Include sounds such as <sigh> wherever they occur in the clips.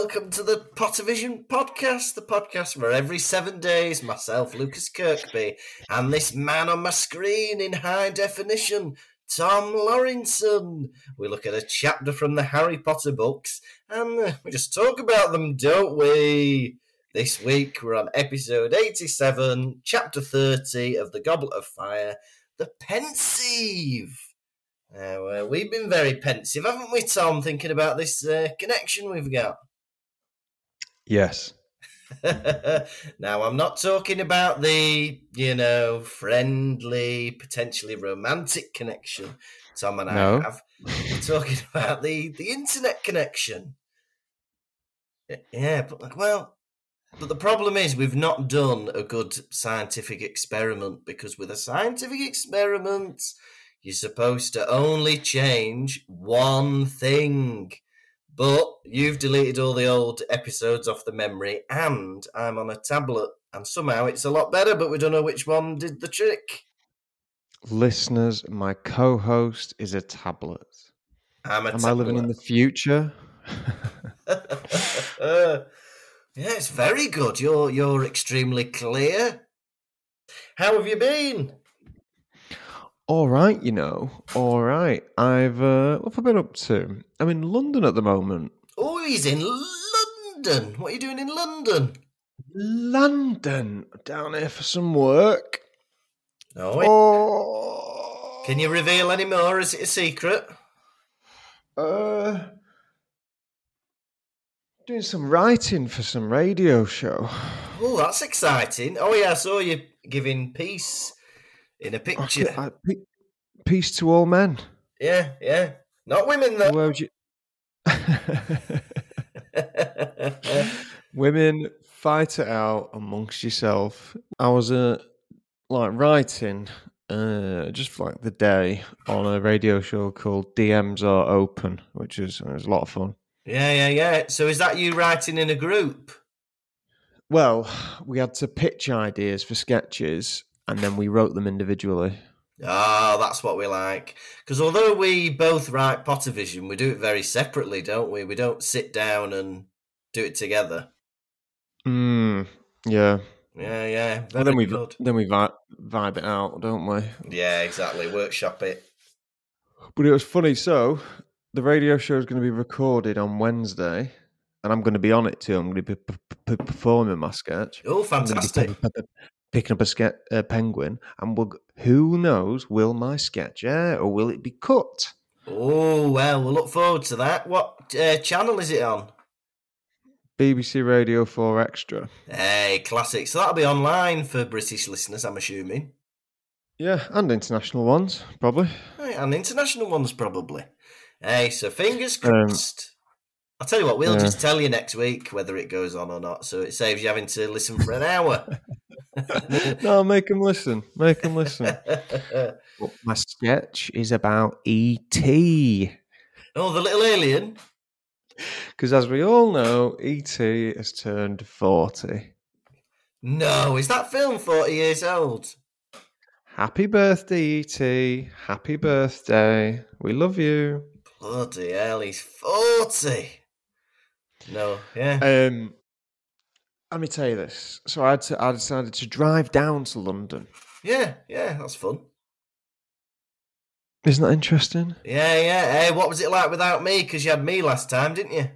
welcome to the Pottervision podcast, the podcast where every seven days, myself, Lukas Kirkby, and this man on my screen in high definition, Tom Lawrinson, we look at a chapter from the Harry Potter books and uh, we just talk about them, don't we? This week we're on episode 87, chapter 30 of The Goblet of Fire, The Pensieve. Uh, we've been very pensive, haven't we, Tom, thinking about this uh, connection we've got? Yes. <laughs> now, I'm not talking about the, you know, friendly, potentially romantic connection Tom and I No. have. We're talking about the, the internet connection. Yeah, but, like, well, but the problem is we've not done a good scientific experiment because with a scientific experiment, you're supposed to only change one thing. But you've deleted all the old episodes off the memory, and I'm on a tablet, and somehow it's a lot better, but we don't know which one did the trick. Listeners, my co host is a tablet. I'm a Am I living in the future? uh, <laughs> <laughs> yeah, it's very good. You're you're extremely clear. How have you been? All right, you know. All right. I've, uh, what have I been up to? I'm in London at the moment. Oh, he's in London. What are you doing in London? London. Down here for some work. Oh, Oh. can you reveal any more? Is it a secret? Uh, doing some writing for some radio show. Oh, that's exciting. Oh yeah, I saw you giving peace in a picture. I- pe- peace to all men. Yeah, yeah. Not women though. Where would you? <laughs> Women, fight it out amongst yourself. I was uh, like writing uh, just like the day on a radio show called DMs Are Open, which is was a lot of fun. yeah, yeah, yeah. So is that you writing in a group? Well, we had to pitch ideas for sketches, and then we wrote them individually. Oh, that's what we like. Because although we both write Pottervision, we do it very separately, don't we? We don't sit down and do it together. Mm, yeah. Yeah, yeah. And then we good. then we vi- vibe it out, don't we? Yeah, exactly. Workshop it. But it was funny. So the radio show is going to be recorded on Wednesday, and I'm going to be on it too. I'm going to be p- p- performing my sketch. Oh, I'm going to be fantastic. Picking up a ske- a penguin, and we'll, who knows? Will my sketch air or will it be cut? Oh, well, we'll look forward to that. What uh, channel is it on? BBC Radio Four Extra. Hey, classic. So that'll be online for British listeners, I'm assuming. Yeah, and international ones probably. Right, and international ones, probably. Hey, so fingers Um, crossed. I'll tell you what, we'll yeah. just tell you next week whether it goes on or not, so it saves you having to listen for an hour. <laughs> <laughs> no, make them listen. Make them listen. <laughs> But my sketch is about ET. oh, the little alien? Because as we all know, ET has turned 40. No, is that film 40 years old? Happy birthday, ET. Happy birthday. We love you. Bloody hell, he's 40. No, yeah. Um, let me tell you this. So I, had to, I decided to drive down to London. Yeah, yeah, that's fun. Isn't that interesting? Yeah, yeah. Hey, what was it like without me? Because you had me last time, didn't you?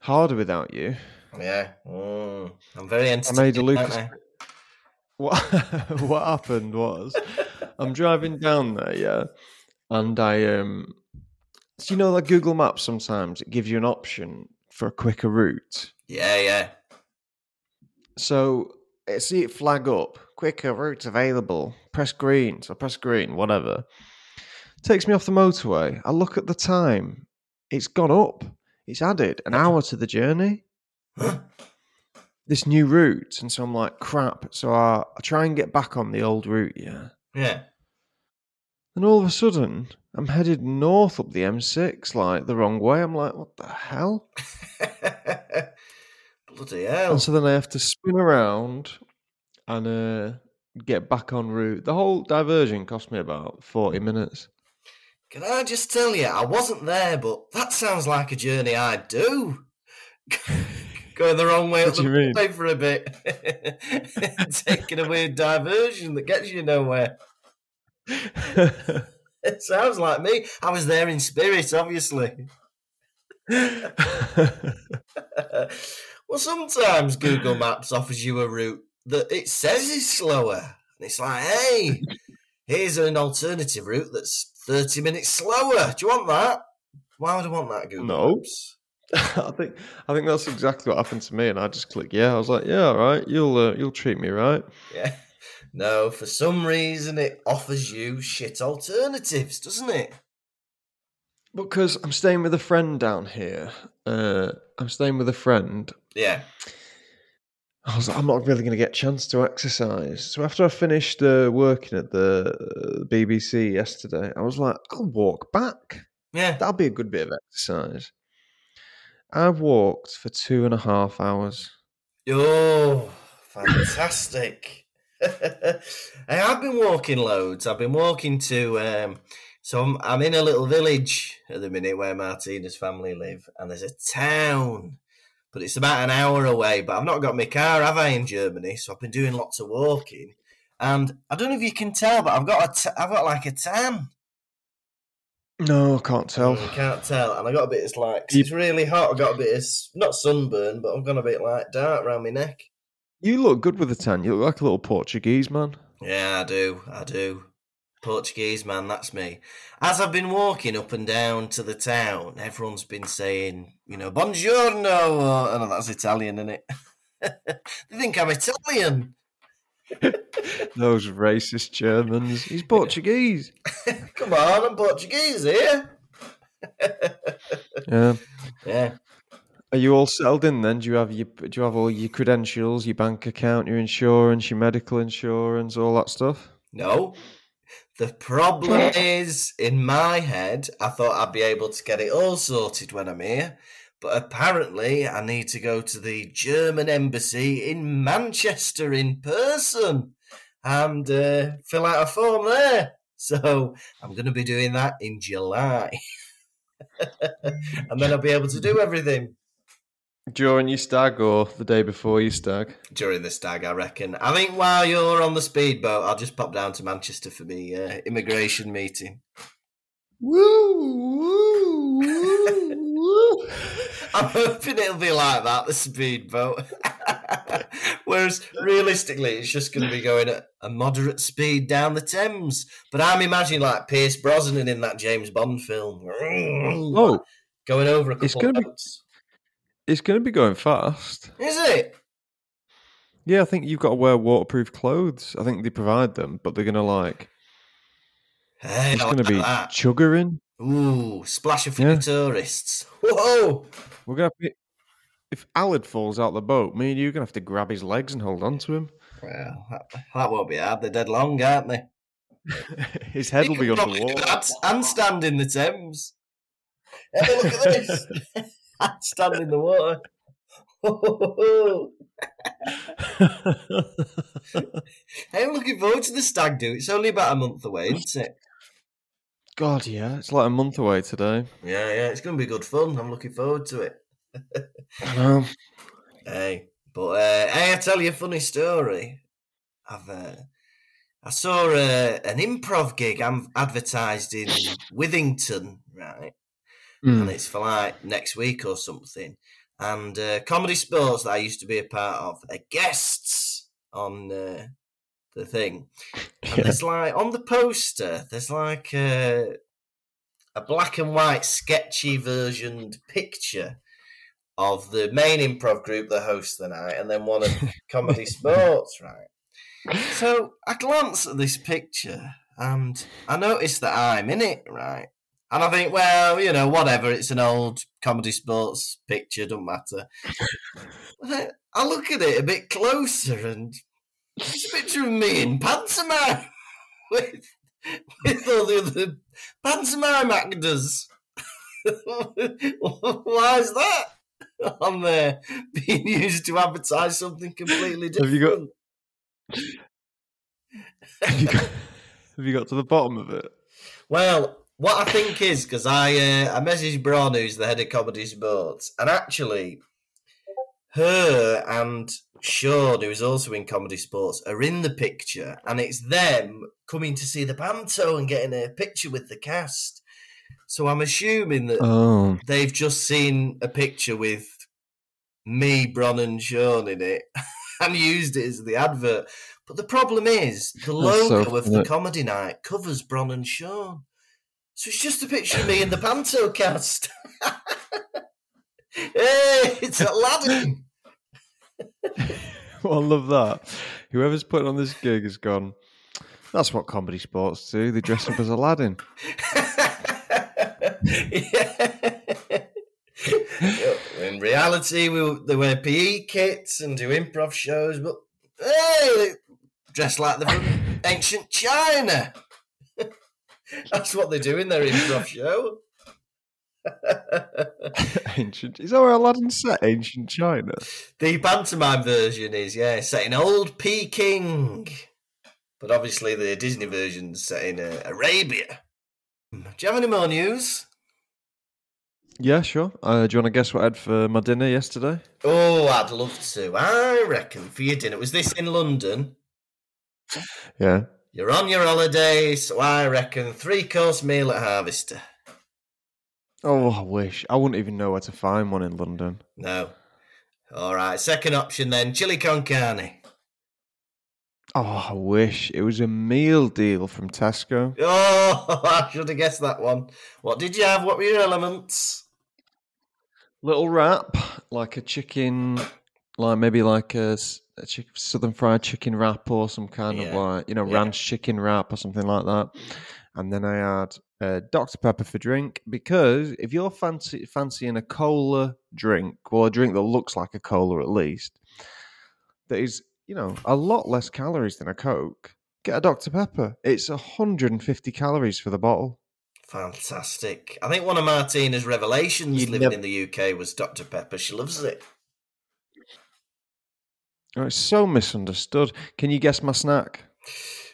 Harder without you. Yeah. Mm, I'm very I made a Lukas. <laughs> What what happened was I'm driving down there, yeah, and I um, do you know like Google Maps? Sometimes it gives you an option for a quicker route. Yeah, yeah. So I see it flag up, quicker routes available. Press green. So I press green, whatever. Takes me off the motorway. I look at the time. It's gone up. It's added an hour to the journey. This new route, and so I'm like, crap. So I, I try and get back on the old route, yeah. Yeah. And all of a sudden, I'm headed north up the M6, like the wrong way. I'm like, what the hell? <laughs> Bloody hell. And so then I have to spin around and uh, get back on route. The whole diversion cost me about 40 minutes. Can I just tell you, I wasn't there, but that sounds like a journey I'd do. <laughs> Going the wrong way What up the way for a bit. <laughs> Taking a weird diversion that gets you nowhere. <laughs> It sounds like me. I was there in spirit, obviously. Well, sometimes Google Maps offers you a route that it says is slower. And it's like, hey, here's an alternative route that's 30 minutes slower. Do you want that? Why would I want that, Google No. Maps? <laughs> I think I think that's exactly what happened to me, and I just clicked yeah. I was like, yeah, all right, you'll uh, you'll treat me right. Yeah. No, for some reason it offers you shit alternatives, doesn't it? Because I'm staying with a friend down here. Uh, I'm staying with a friend. Yeah. I was like, I'm not really going to get a chance to exercise. So after I finished uh, working at the uh, BBC yesterday, I was like, I'll walk back. Yeah. That'll be a good bit of exercise. I've walked for two and a half hours. Oh, fantastic. <laughs> I have been walking loads. I've been walking to, um, so I'm, I'm in a little village at the minute where Martina's family live, and there's a town, but it's about an hour away. But I've not got my car, have I, in Germany? So I've been doing lots of walking. And I don't know if you can tell, but I've got a t- I've got like a tan. No, I can't tell. You can't tell, and I got a bit. It's like it's really hot. I got a bit of not sunburn, but I've got a bit like dark around my neck. You look good with a tan. You look like a little Portuguese man. Yeah, I do. I do. Portuguese man, that's me. As I've been walking up and down to the town, everyone's been saying, you know, buongiorno. Or, no, that's Italian, isn't it? <laughs> they think I'm Italian. <laughs> Those racist Germans. He's Portuguese. <laughs> Come on, I'm Portuguese here. Yeah. Yeah. Are you all settled in then? Do you have your do you have all your credentials, your bank account, your insurance, your medical insurance, all that stuff? No. The problem is, in my head, I thought I'd be able to get it all sorted when I'm here. But apparently, I need to go to the German embassy in Manchester in person and uh, fill out a form there. So I'm going to be doing that in July. <laughs> and then I'll be able to do everything During your stag or the day before your stag? during the stag, I reckon. I think while you're on the speedboat, I'll just pop down to Manchester for the uh, immigration meeting. Woo, woo, woo, woo. I'm hoping it'll be like that, the speedboat. <laughs> Whereas realistically, it's just going to be going at a moderate speed down the Thames. But I'm imagining like Pierce Brosnan in that James Bond film. Oh, going over a couple It's gonna of be- boats. It's going to be going fast. Is it? Yeah, I think you've got to wear waterproof clothes. I think they provide them, but they're going to like Hey, it's going to be that. chuggering. Ooh, splashing of Yeah. tourists. Whoa! We're going to be if Alad falls out the boat, me and you are going to have to grab his legs and hold on to him. Well, that, that won't be hard. They're dead long, aren't they? <laughs> His head will be can probably do underwater. and stand in the Thames. Have a look at this. <laughs> and <laughs> stand in the water. <laughs> I'm looking forward to the stag do. It's only about a month away, isn't it? God, yeah, it's like a month away today. Yeah, yeah. It's going to be good fun. I'm looking forward to it. I know. <laughs> Hey, but uh, hey, I tell you a funny story. I've uh, I saw uh, an improv gig I'm advertised in Withington, right? And Mm. it's for like next week or something. And uh, comedy sports that I used to be a part of, are guests on uh, the thing. And Yeah. there's like on the poster, there's like uh, a black and white sketchy versioned picture of the main improv group that hosts the night, and then one of <laughs> comedy sports, right? So I glance at this picture and I notice that I'm in it, right? And I think, well, you know, whatever, it's an old comedy sports picture, don't matter. <laughs> I- look at it a bit closer and it's a picture of me in pantomime <laughs> with, with all the other pantomime actors. <laughs> Why is that on there being used to advertise something completely different? Have you got- have, you got, have you got to the bottom of it? Well, what I think is because I uh, I messaged Bron, who's the head of comedy sports, and actually her and Sean, who's also in comedy sports, are in the picture, and it's them coming to see the panto and getting a picture with the cast. So I'm assuming that Oh, they've just seen a picture with me, Bron, and Sean in it <laughs> and used it as the advert. But the problem is the That's so logo of the comedy night covers Bron and Sean. So it's just a picture of me in the panto cast. <laughs> hey, it's Aladdin. <laughs> well, I love that. Whoever's putting on this gig has gone. That's what comedy sports do. They dress up as Aladdin. <laughs> Yeah. In reality, we they wear PE kits and do improv shows, but hey, they dress like they're from ancient China. That's what they do in their improv show. <laughs> ancient. Is that where Aladdin set? Ancient China. the pantomime version is yeah, set in old Peking, but obviously the Disney version's set in uh, Arabia. Do you have any more news? Yeah, sure. Uh, do you want to guess what I had for my dinner yesterday? Oh, I'd love to. I reckon for your dinner was this in London. Yeah. You're on your holiday, so I reckon three course meal at Harvester. Oh, I wish. I wouldn't even know where to find one in London. No. All right. Second option then, chili con carne. Oh, I wish. It was a meal deal from Tesco. Oh, <laughs> I should have guessed that one. What did you have? What were your elements? Little wrap, like a chicken, like maybe like a chick, southern fried chicken wrap or some kind of Yeah, like, you know, yeah. ranch chicken wrap or something like that. And then I had uh, Dr. Pepper for drink because if you're fancy fancying a cola drink, or a drink that looks like a cola at least, that is, you know, a lot less calories than a Coke, get a Dr. Pepper. It's 150 calories for the bottle. Fantastic. I think one of Martina's revelations You'd living in the UK was Dr. Pepper. She loves it. Oh, it's so misunderstood. Can you guess my snack?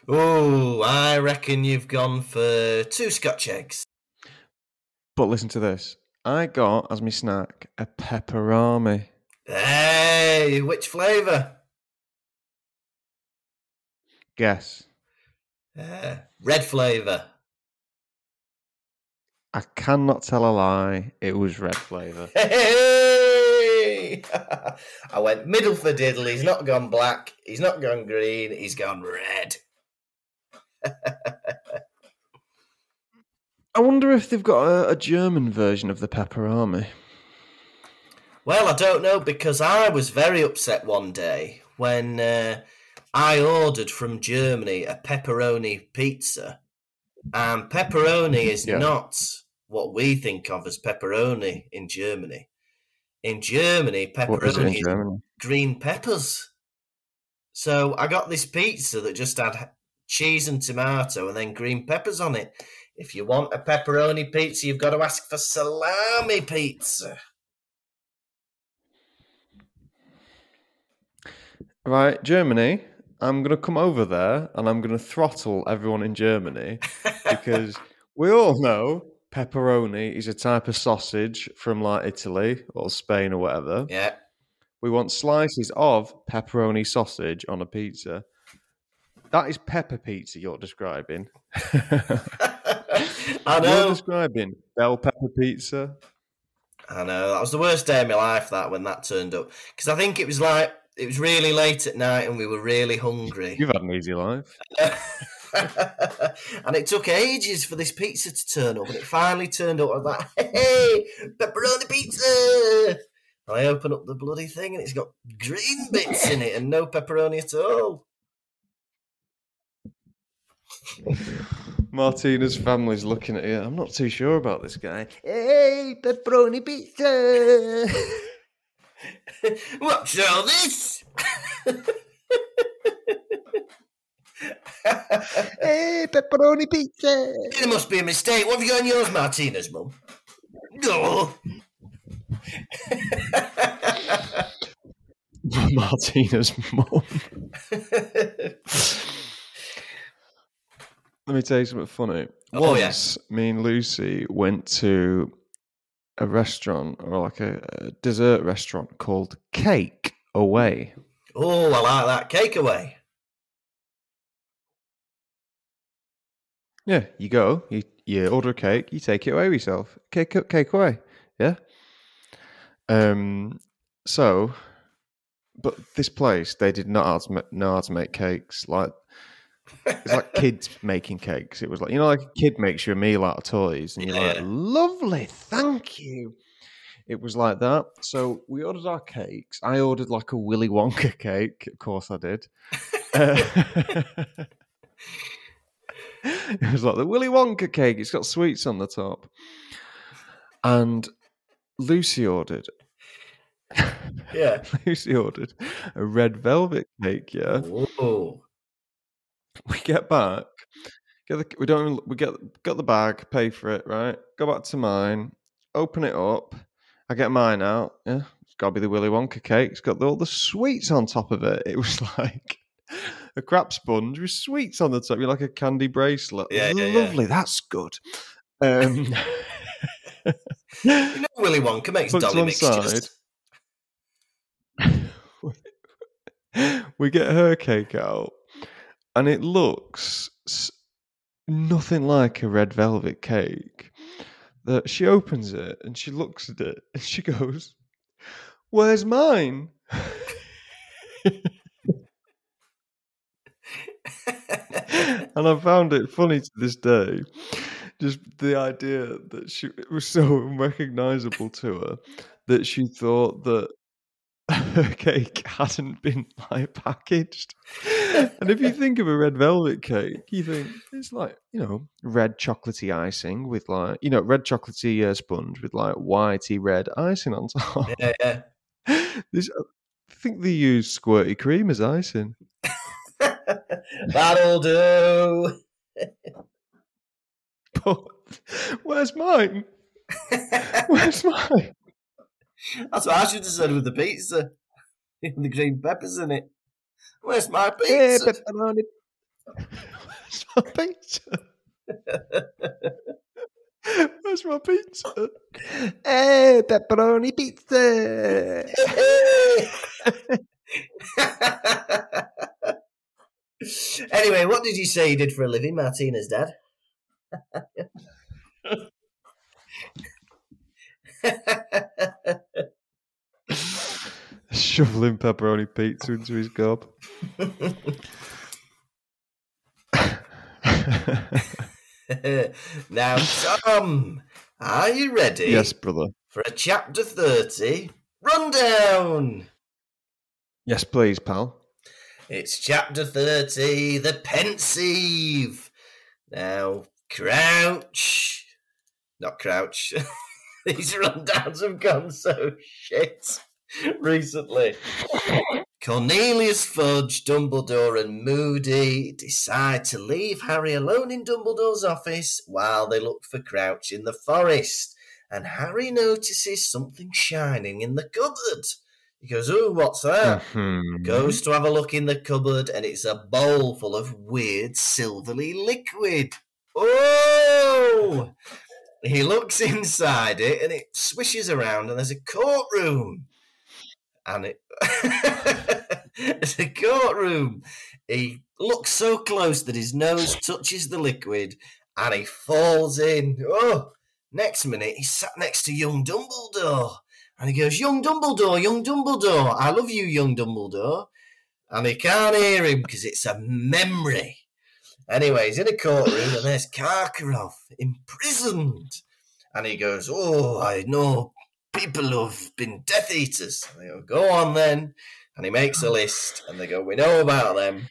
Oh, I reckon you've gone for two Scotch eggs. But listen to this. I got as my snack a Peperami. Hey, which flavour? Guess. Uh, red flavour. I cannot tell a lie. It was red flavour. <laughs> <laughs> I went middle for diddle. He's not gone black. He's not gone green. He's gone red. <laughs> I wonder if they've got a, a German version of the Peperami. Well, I don't know because I was very upset one day when uh, I ordered from Germany a pepperoni pizza, and pepperoni is Yeah. not what we think of as pepperoni in Germany. In Germany, it in pepperoni Germany? green peppers. So I got this pizza that just had cheese and tomato and then green peppers on it. If you want a pepperoni pizza, you've got to ask for salami pizza. Right, Germany. I'm going to come over there and I'm going to throttle everyone in Germany <laughs> because we all know pepperoni is a type of sausage from like Italy or Spain or whatever. yeah. We want slices of pepperoni sausage on a pizza. That is pepper pizza you're describing. <laughs> I know. You're describing bell pepper pizza. I know. That was the worst day of my life. That when that turned up, because I think it was like it was really late at night and we were really hungry, You've had an easy life. <laughs> <laughs> and it took ages for this pizza to turn up, and it finally turned up. I was like, "Hey, pepperoni pizza!" And I open up the bloody thing, and it's got green bits in it and no pepperoni at all. Martina's family's looking at you. I'm not too sure about this guy. Hey, pepperoni pizza. <laughs> What's all this? <laughs> hey, <laughs> eh, pepperoni pizza. There must be a mistake. What have you got in yours, Martina's mum? No. <laughs> Martina's mum. Let me tell you something funny. Oh, yeah. Me and Lucy went to a restaurant or like a, a dessert restaurant called Cake Away. Oh, I like that. Cake away. Yeah, you go, you you order a cake, you take it away with yourself. Cake cake away. Yeah. Um. So, but this place they did not how to know how to make cakes. Like it's like <laughs> kids making cakes. It was like you know, like a kid makes you a meal out of toys, and you're like, lovely, thank you. It was like that. So we ordered our cakes. I ordered like a Willy Wonka <laughs> cake. Of course, I did. Uh, <laughs> <laughs> it was like the Willy Wonka cake. It's got sweets on the top. And Lucy ordered. <laughs> Yeah. <laughs> Lucy ordered a red velvet cake. Yeah, we get back. Get the, we don't. We get got the bag. Pay for it. Right. Go back to mine. Open it up. I get mine out. Yeah, it's got to be the Willy Wonka cake. It's got all the sweets on top of it. It was like a crap sponge with sweets on the top. You're like a candy bracelet. Yeah, yeah, yeah. Lovely. That's good. Um, <laughs> You <laughs> know Willy Wonka makes dolly mixtures. <laughs> we get her cake out, and it looks nothing like a red velvet cake. That she opens it and she looks at it and she goes, "Where's mine?" <laughs> and I found it funny to this day. Just the idea that she it was so unrecognizable to her that she thought that <laughs> her cake hadn't been <laughs> like packaged. And if you think of a red velvet cake, you think it's like you know red chocolatey icing with like you know red chocolatey uh, sponge with like whitey red icing on top. yeah, yeah. This, I think they use squirty cream as icing. <laughs> That'll do. But <laughs> where's mine? Where's mine? That's what I should have said with the pizza. <laughs> And the green peppers in it. Where's my Yeah, pizza? pepperoni. Where's my pizza? Where's my pizza? Hey, pepperoni pizza. Anyway, what did you say you did for a living, Martina's dad? <laughs> Shoveling pepperoni pizza into his gob. <laughs> now, Tom, are you ready yes, brother. for a chapter 30 rundown? Yes, please, pal. It's chapter 30, The Pensieve. Now, Crouch. Not Crouch. <laughs> These rundowns have gone so shit recently. Cornelius Fudge, Dumbledore, and Moody decide to leave Harry alone in Dumbledore's office while they look for Crouch in the forest. And Harry notices something shining in the cupboard. He goes, Oh, what's that? Mhm. Goes to have a look in the cupboard, and it's a bowl full of weird silvery liquid. Oh! <laughs> He looks inside it, and it swishes around, and there's a courtroom. And it. <laughs> it's a courtroom. He looks so close that his nose touches the liquid, and he falls in. Oh! Next minute, he's sat next to young Dumbledore. And he goes, Young Dumbledore, young Dumbledore, I love you, young Dumbledore. And he can't hear him because it's a memory. Anyway, he's in a courtroom and there's Karkaroff imprisoned. And he goes, Oh, I know people who've been Death Eaters. And they go, Go on then. And he makes a list and they go, We know about them.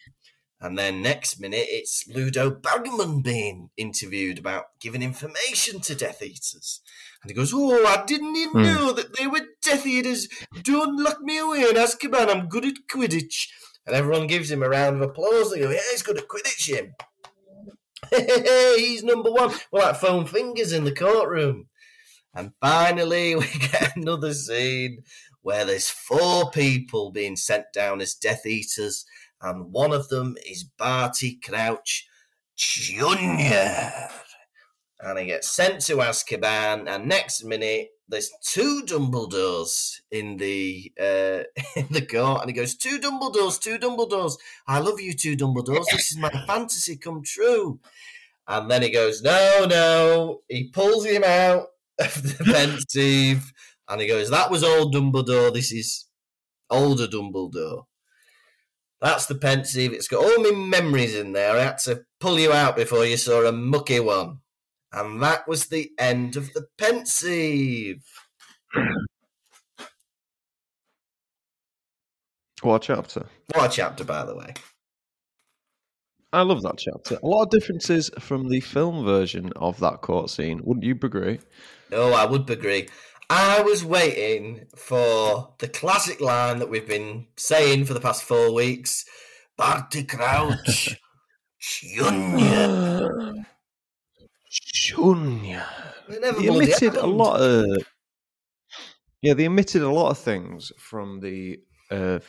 And then next minute, it's Ludo Bagman being interviewed about giving information to Death Eaters. And he goes, Oh, I didn't even Hmm. know that they were Death Eaters. Don't lock me away in Azkaban. I'm good at Quidditch. And everyone gives him a round of applause. They go, Yeah, he's good at Quidditch, him. <laughs> he's number one. Well, like foam fingers in the courtroom. And finally, <laughs> we get another scene where there's four people being sent down as Death Eaters, and one of them is Barty Crouch Jr. And he gets sent to Azkaban, and next minute, there's two Dumbledores in the uh, <laughs> in the court, and he goes, two Dumbledores, two Dumbledores. I love you, two Dumbledores. This is my <laughs> fantasy come true. And then he goes, no, no. He pulls him out <laughs> of the pensieve, and he goes, that was old Dumbledore. This is older Dumbledore. That's the pensieve. It's got all my memories in there. I had to pull you out before you saw a mucky one. And that was the end of the pensieve. <clears throat> What a chapter. What a chapter, by the way. I love that chapter. A lot of differences from the film version of that court scene. Wouldn't you agree? No, I would agree. I was waiting for the classic line that we've been saying for the past four weeks. Barty Crouch. <laughs> Shunya. <laughs> Shunya. They never They bloody omitted a lot of. Yeah, they omitted a lot of things from the uh,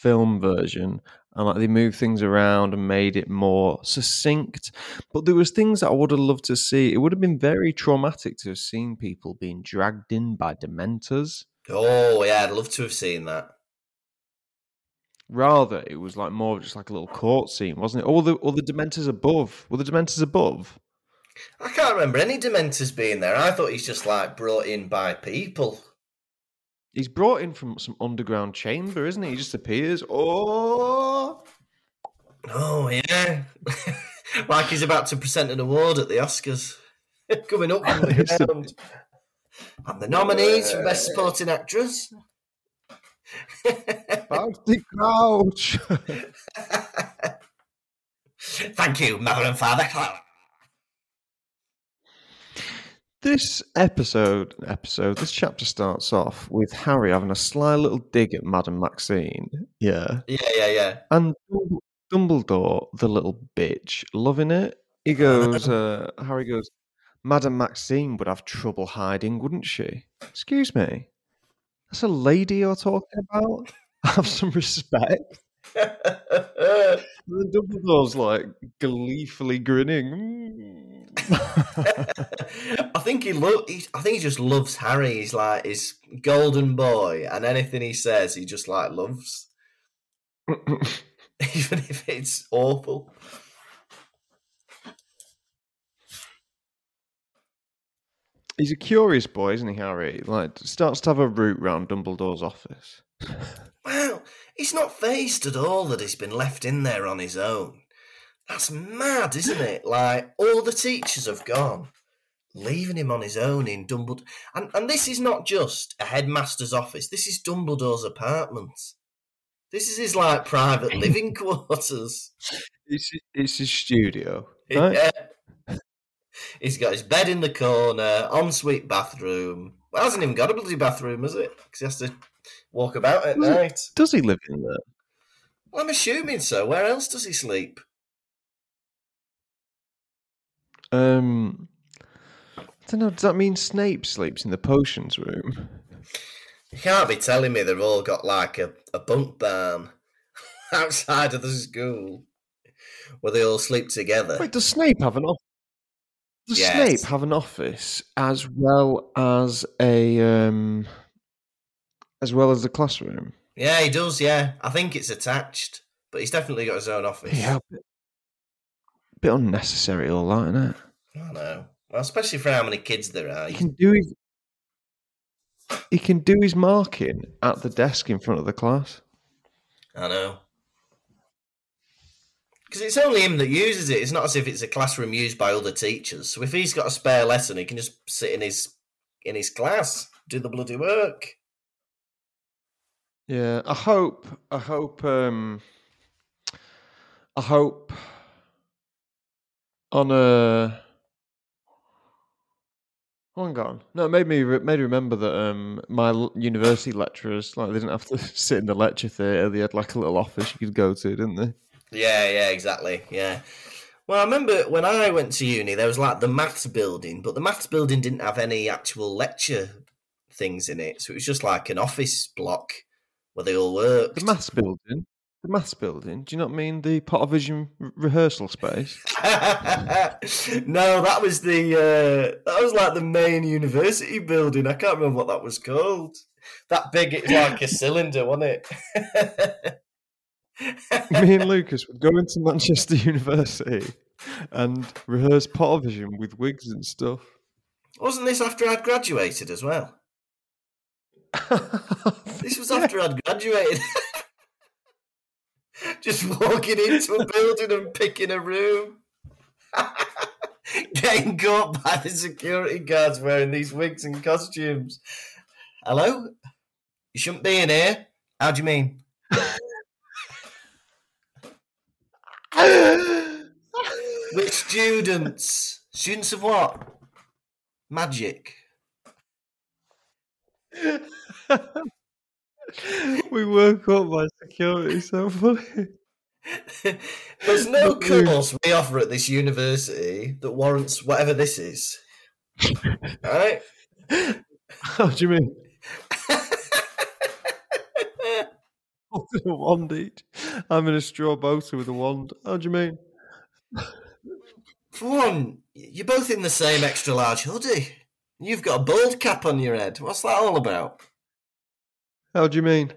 film version, and like they moved things around and made it more succinct. But there was things that I would have loved to see. It would have been very traumatic to have seen people being dragged in by dementors. Oh, yeah, I'd love to have seen that. Rather, it was like more of just like a little court scene, wasn't it? Or the or the dementors above. Were the dementors above? I can't remember any Dementors being there. I thought he's just like brought in by people. He's brought in from some underground chamber, isn't he? He just appears. Oh, Oh, yeah. <laughs> like he's about to present an award at the Oscars. <laughs> Coming up from the. <laughs> And the nominees for Best Supporting Actress. Barty Crouch. Thank you, Mother and Father. This episode, episode, this chapter starts off with Harry having a sly little dig at Madame Maxime. Yeah, Yeah, yeah, yeah. and Dumbledore- the little bitch, loving it. He goes, <laughs> uh, Harry goes, Madame Maxime would have trouble hiding, wouldn't she? Excuse me, that's a lady you're talking about. <laughs> Have some respect. Then Dumbledore's like gleefully grinning. Mm. <laughs> I think he lo- he, I think he just loves Harry. He's like his golden boy, and anything he says, he just like loves, <laughs> even if it's awful. He's a curious boy, isn't he, Harry? Like, starts to have a route round Dumbledore's office. <laughs> He's not phased at all that he's been left in there on his own. That's mad, isn't it? Like all the teachers have gone, leaving him on his own in Dumbledore. And and this is not just a headmaster's office. This is Dumbledore's apartment. This is his like private <coughs> living quarters. It's, it's his studio. Right? Yeah. <laughs> He's got his bed in the corner, ensuite bathroom. Well, hasn't even got a bloody bathroom, has it? Because he has to walk about at Does night. Does he live in there? Well, I'm assuming so. Where else does he sleep? Um, I don't know. Does that mean Snape sleeps in the potions room? You can't be telling me they've all got like a, a bunk barn <laughs> outside of the school where they all sleep together. Wait, does Snape have an office? Does Yes. Snape have an office as well as a um, as well as the classroom? Yeah, he does. Yeah, I think it's attached, but he's definitely got his own office. Yeah, a bit, bit unnecessary, all that, isn't it? I know. Well, especially for how many kids there are. He can do his he can do his marking at the desk in front of the class. I know. Because it's only him that uses it. It's not as if it's a classroom used by other teachers. So if he's got a spare lesson, he can just sit in his in his class, do the bloody work. Yeah, I hope. I hope. Um, I hope on a. Hang on. No, it made me re- made me remember that um, my l- university lecturers like they didn't have to <laughs> sit in the lecture theatre. They had like a little office you could go to, didn't they? Yeah, yeah, exactly. Yeah. Well, I remember when I went to uni, there was like the maths building, but the maths building didn't have any actual lecture things in it. So it was just like an office block where they all worked. The mass building. The mass building? Do you not mean the Potter Vision rehearsal space? <laughs> no, that was the uh, that was like the main university building. I can't remember what that was called. That big, it was like a cylinder, wasn't it? <laughs> Me and <laughs> Lukas would go into Manchester University and rehearse Potter Vision with wigs and stuff. Wasn't this after I'd graduated as well? <laughs> This was after I'd graduated. <laughs> Just walking into a building and picking a room. <laughs> Getting caught by the security guards wearing these wigs and costumes. Hello? You shouldn't be in here. How do you mean? Which students? Students of what? Magic. <laughs> we were caught by security, so funny. <laughs> There's no course we offer at this university that warrants whatever this is. Alright? <laughs> How do you mean? A wand each. I'm in a straw boater with a wand. How do you mean? For one, you're both in the same extra large hoodie. You've got a bald cap on your head. What's that all about? How do you mean?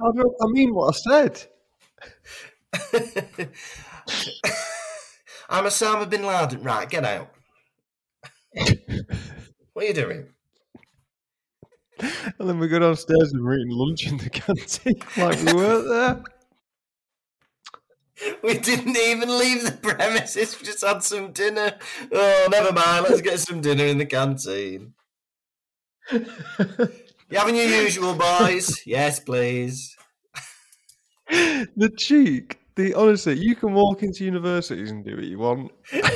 I, I mean what I said. <laughs> I'm Osama bin Laden. Right, get out. what are you doing? And then we go downstairs and we're eating lunch in the canteen like we weren't there. <laughs> We didn't even leave the premises. We just had some dinner. Oh, never mind. Let's get some dinner in the canteen. You having your usual, boys? <laughs> Yes, please. the cheek. The honestly, you can walk into universities and do what you want. <laughs> well,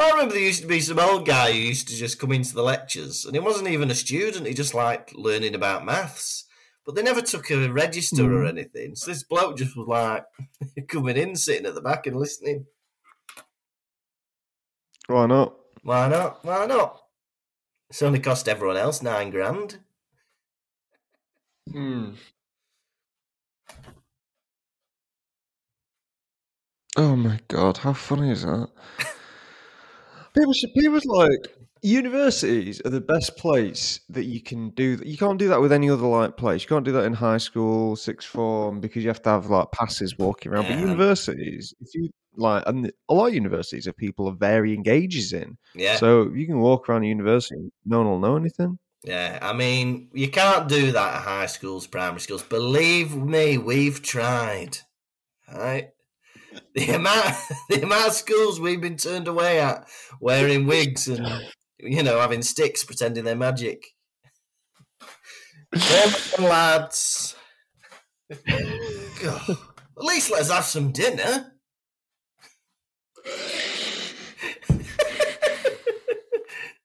I remember there used to be some old guy who used to just come into the lectures, and he wasn't even a student. He just liked learning about maths. But they never took a register or Mm. anything. So this bloke just was like <laughs> coming in, sitting at the back and listening. Why not? Why not? Why not? It's only cost everyone else nine grand. Hmm. Oh my god, how funny is that? <laughs> people should people's like universities are the best place that you can do that. You can't do that with any other like place. You can't do that in high school, sixth form, because you have to have like passes walking around. But universities, if you like, and a lot of universities are people of varying ages in, Yeah. so you can walk around a university, no one will know anything. Yeah, I mean, you can't do that at high schools, primary schools. Believe me, we've tried. Right? The amount, <laughs> the amount of schools we've been turned away at wearing wigs and, you know, having sticks pretending they're magic. Lads. God, at least let's have some dinner.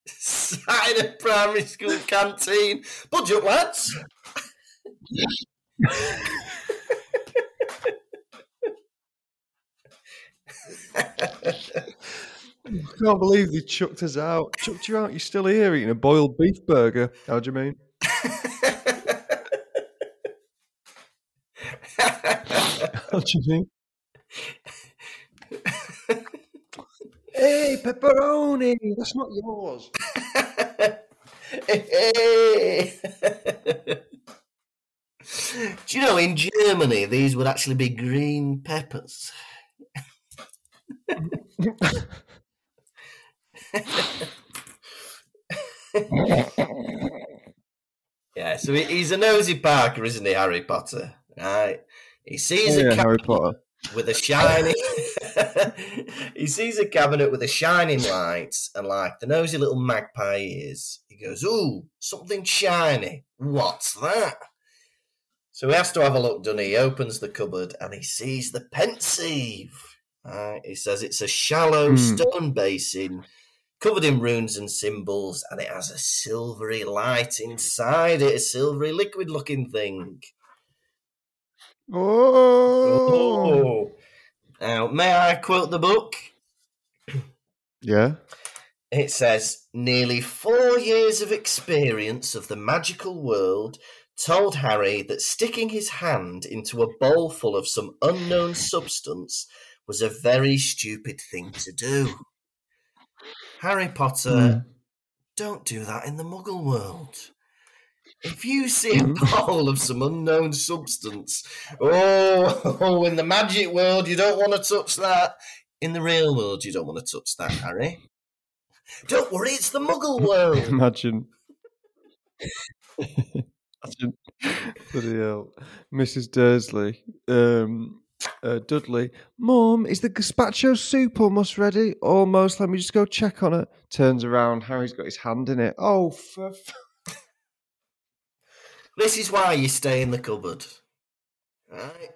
Side of primary school canteen. Budget, lads. <laughs> I <laughs> can't believe they chucked us out. Chucked you out. You're still here eating a boiled beef burger. How do you mean? <laughs> How do you mean? hey, pepperoni! That's not yours. Hey. <laughs> Do you know in Germany these would actually be green peppers? Yeah, so he's a nosy Parker, isn't he, Harry Potter? Right. He sees a yeah, cat Harry Potter. with a shiny. <laughs> he sees a cabinet with a shining light, and like the nosy little magpie he is, he goes, "Ooh, something shiny. What's that?" So he has to have a look done. He opens the cupboard and he sees the pensieve. Right, he says it's a shallow Hmm. stone basin covered in runes and symbols, and it has a silvery light inside it, a silvery liquid-looking thing. Oh. Oh. Now, may I quote the book? Yeah. It says, nearly four years of experience of the magical world told Harry that sticking his hand into a bowl full of some unknown substance was a very stupid thing to do. Harry Potter, Mm. don't do that in the muggle world. If you see a <laughs> bowl of some unknown substance, oh, <laughs> oh, in the magic world, you don't want to touch that. In the real world, you don't want to touch that, Harry. Don't worry, it's the muggle <laughs> world. Imagine. Imagine. Bloody hell. Mrs. Dursley. Um, uh, Dudley. Mum, is the gazpacho soup almost ready? Almost. Let me just go check on it. Turns around. Harry's got his hand in it. Oh, for f- <laughs> This is why you stay in the cupboard. Right?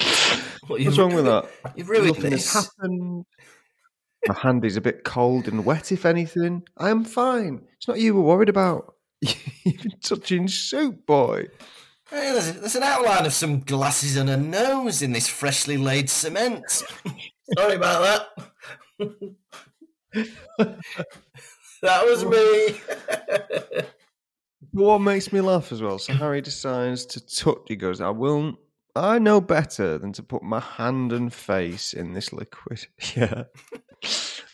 <laughs> Well, What's wrong with that? You've ruined Nothing this. has happened. My hand is a bit cold and wet, if anything. I am fine. It's not you we're worried about. <laughs> You've been touching soup, boy. Hey, there's, there's an outline of some glasses and a nose in this freshly laid cement. <laughs> Sorry about that. <laughs> that was me. <laughs> But what makes me laugh as well? So Harry decides to touch. He goes, "I will. I know better than to put my hand and face in this liquid." Yeah,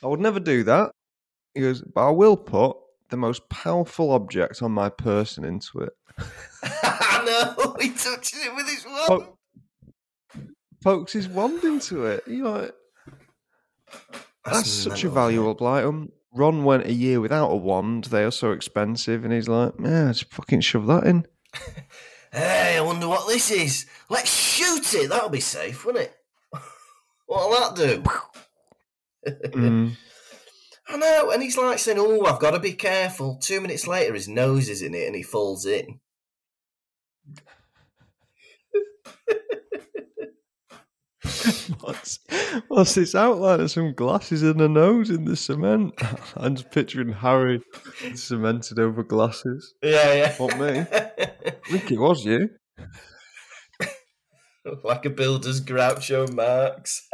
I would never do that. He goes, "But I will put the most powerful object on my person into it." I know. <laughs> He touches it with his wand. Oh. Pokes his wand into it. You're like, that's such a valuable item. Ron went a year without a wand. They are so expensive, and he's like, "Yeah, just fucking shove that in." <laughs> Hey, I wonder what this is. Let's shoot it. That'll be safe, won't it? <laughs> What'll that do? Mm. I know, and he's like saying, "Oh, I've got to be careful." Two minutes later, his nose is in it, and he falls in. <laughs> What's, what's this outline of some glasses and a nose in the cement? <laughs> I'm just picturing Harry cemented over glasses. Yeah, yeah. What me? I <laughs> think it was you. like a builder's Groucho Marx.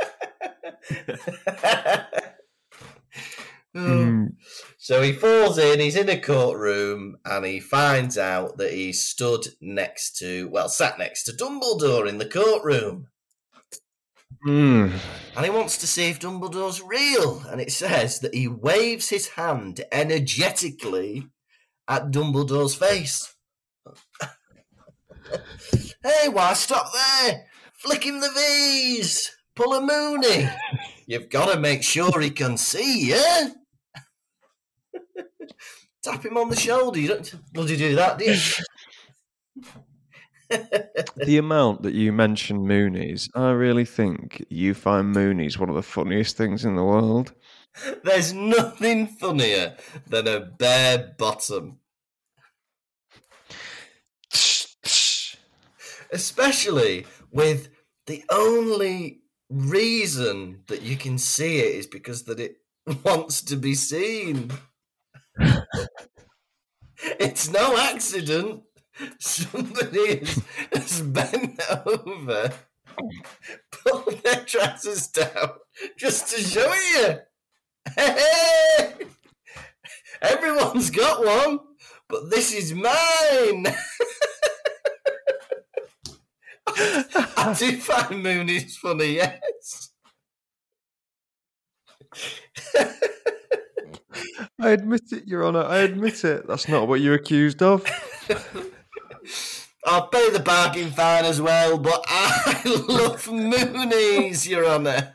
Mm. So he falls in, he's in a courtroom, and he finds out that he stood next to, well, sat next to Dumbledore in the courtroom. Mm. And he wants to see if Dumbledore's real. And it says that he waves his hand energetically at Dumbledore's face. <laughs> hey, why stop there? Flick him the V's. Pull a Mooney. <laughs> You've got to make sure he can see, yeah? Tap him on the shoulder. You don't bloody do that, do you? <laughs> <laughs> The amount that you mention Moonies, I really think you find Moonies one of the funniest things in the world. There's nothing funnier than a bare bottom. especially with the only reason that you can see it is because that it <laughs> wants to be seen. <laughs> it's no accident. Somebody has, bent over, pulled their trousers down just to show you. Everyone's got one, but this is mine. <laughs> I do find Mooney's funny, yes. <laughs> I admit it, Your Honour. I admit it. That's not what you're accused of. I'll pay the bargain fine as well, but I <laughs> love Moonies, Your Honour.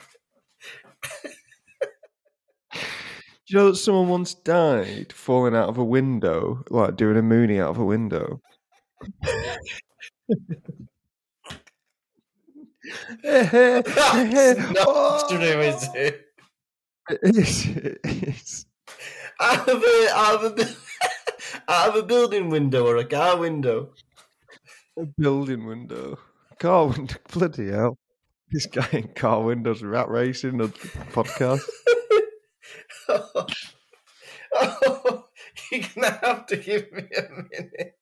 Do you know that someone once died falling out of a window, like doing a Mooney out of a window? <laughs> That's not true, is it? <laughs> It's, it's, Out of a, out of a, out of <laughs> a building window or a car window. a building window. Car window. <laughs> Bloody hell. This guy in car windows rat racing a podcast. oh, <laughs> you're gonna have to give me a minute.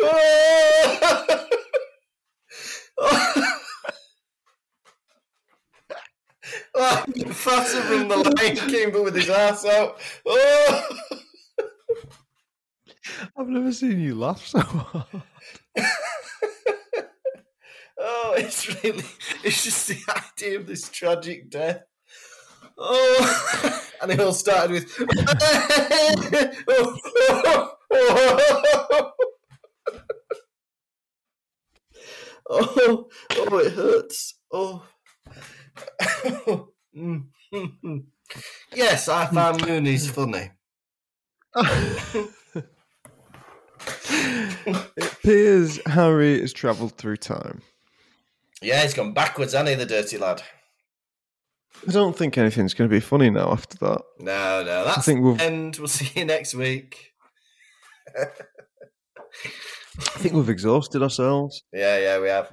Oh, Oh, fatter from the Lion King, but with his ass out. Oh, I've never seen you laugh so hard. oh, it's really, it's just the idea of this tragic death. Oh, and it all started with. <laughs> oh, oh, oh, oh <laughs> Oh, oh, it hurts. Oh. <laughs> yes, I found Mooney's funny. <laughs> it appears Harry has travelled through time. Yeah, he's gone backwards, hasn't he, the dirty lad? I don't think anything's going to be funny now after that. No, no, that's I think we'll... end. We'll see you next week. I think we've exhausted ourselves. Yeah, yeah, we have.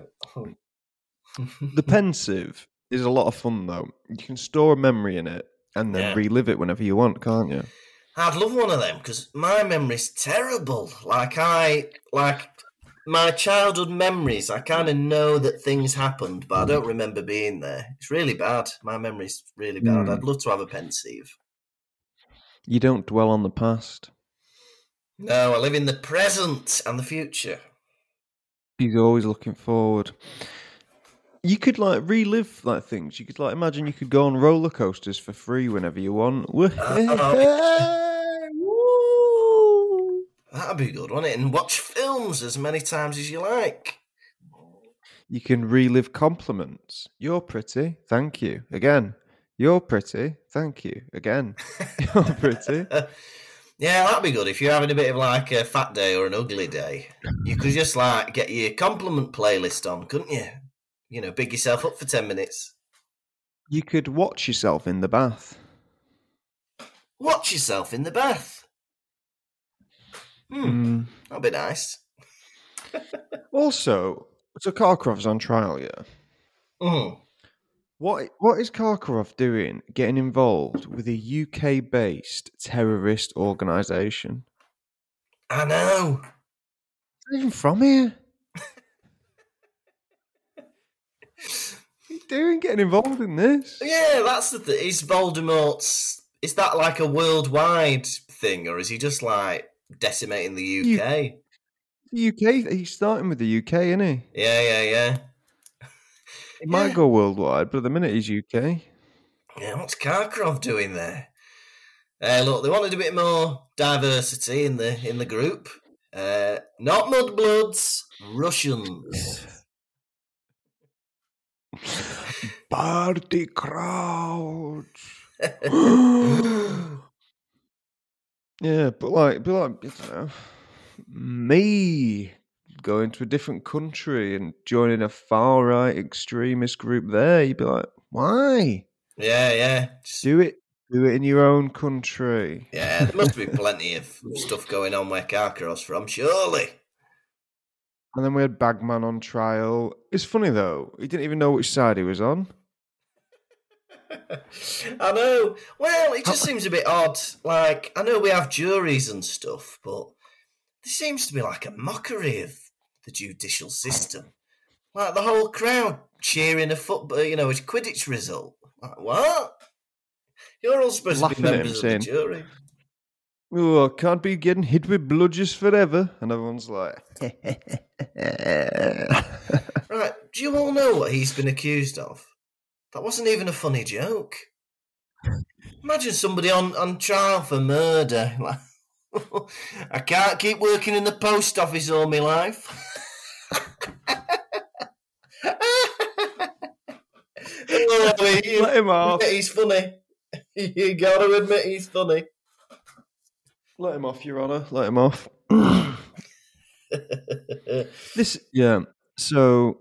The pensieve is a lot of fun though. You can store a memory in it and then Yeah. relive it whenever you want, can't you? I'd love one of them because my memory's terrible. Like I, like my childhood memories. I kind of know that things happened, but I don't remember being there. It's really bad. My memory's really bad. Hmm. I'd love to have a pensieve. You don't dwell on the past. No, I live in the present and the future. You're always looking forward. You could like relive like things. You could like imagine you could go on roller coasters for free whenever you want. Woo! <laughs> Uh, that'd be good, wouldn't it? And watch films as many times as you like. You can relive compliments. You're pretty, thank you. Again. You're pretty, thank you. Again. <laughs> You're pretty. <laughs> Yeah, that'd be good if you're having a bit of like a fat day or an ugly day. You could just like get your compliment playlist on, couldn't you? You know, big yourself up for ten minutes. You could watch yourself in the bath. Watch yourself in the bath. Hmm, Mm. that'd be nice. <laughs> Also, so Karkaroff's on trial, yeah. Mm. What what is Karkaroff doing getting involved with a UK based terrorist organisation? I know. Not even from here. What are you doing getting involved in this? Yeah, that's the thing. Is Voldemort's? Is that like a worldwide thing, or is he just like decimating the UK? The UK he's starting with the UK, isn't he? Yeah, yeah, yeah. He might go worldwide, but at the minute he's UK. Yeah, what's Karkaroff doing there? Uh, look, they wanted a bit more diversity in the in the group. Uh, not mudbloods, Russians. <laughs> Party crowds. <gasps> <laughs> yeah, but like, but like, you know, me going to a different country and joining a far right extremist group there, you'd be like, why? yeah, yeah, Just- Do it, do it in your own country. yeah. There must be plenty of stuff going on where Karkaroff's from, surely. And then we had Bagman on trial. It's funny though; he didn't even know which side he was on. <laughs> I know. Well, it just seems a bit odd. Like, I know we have juries and stuff, but there seems to be like a mockery of the judicial system. Like the whole crowd cheering a football, uh, you know, a Quidditch result. Like, what? You're all supposed Laughing to be him, members of saying- the jury. Oh, I can't be getting hit with bludgers forever. And everyone's like, <laughs> Right, do you all know what he's been accused of? That wasn't even a funny joke. Imagine somebody on, on trial for murder. Like, <laughs> <laughs> I can't keep working in the post office all my life. <laughs> Oh, you- let him off. he's funny. <laughs> You gotta admit he's funny. Let him off, Your Honour. Let him off. <clears throat> this, yeah. So,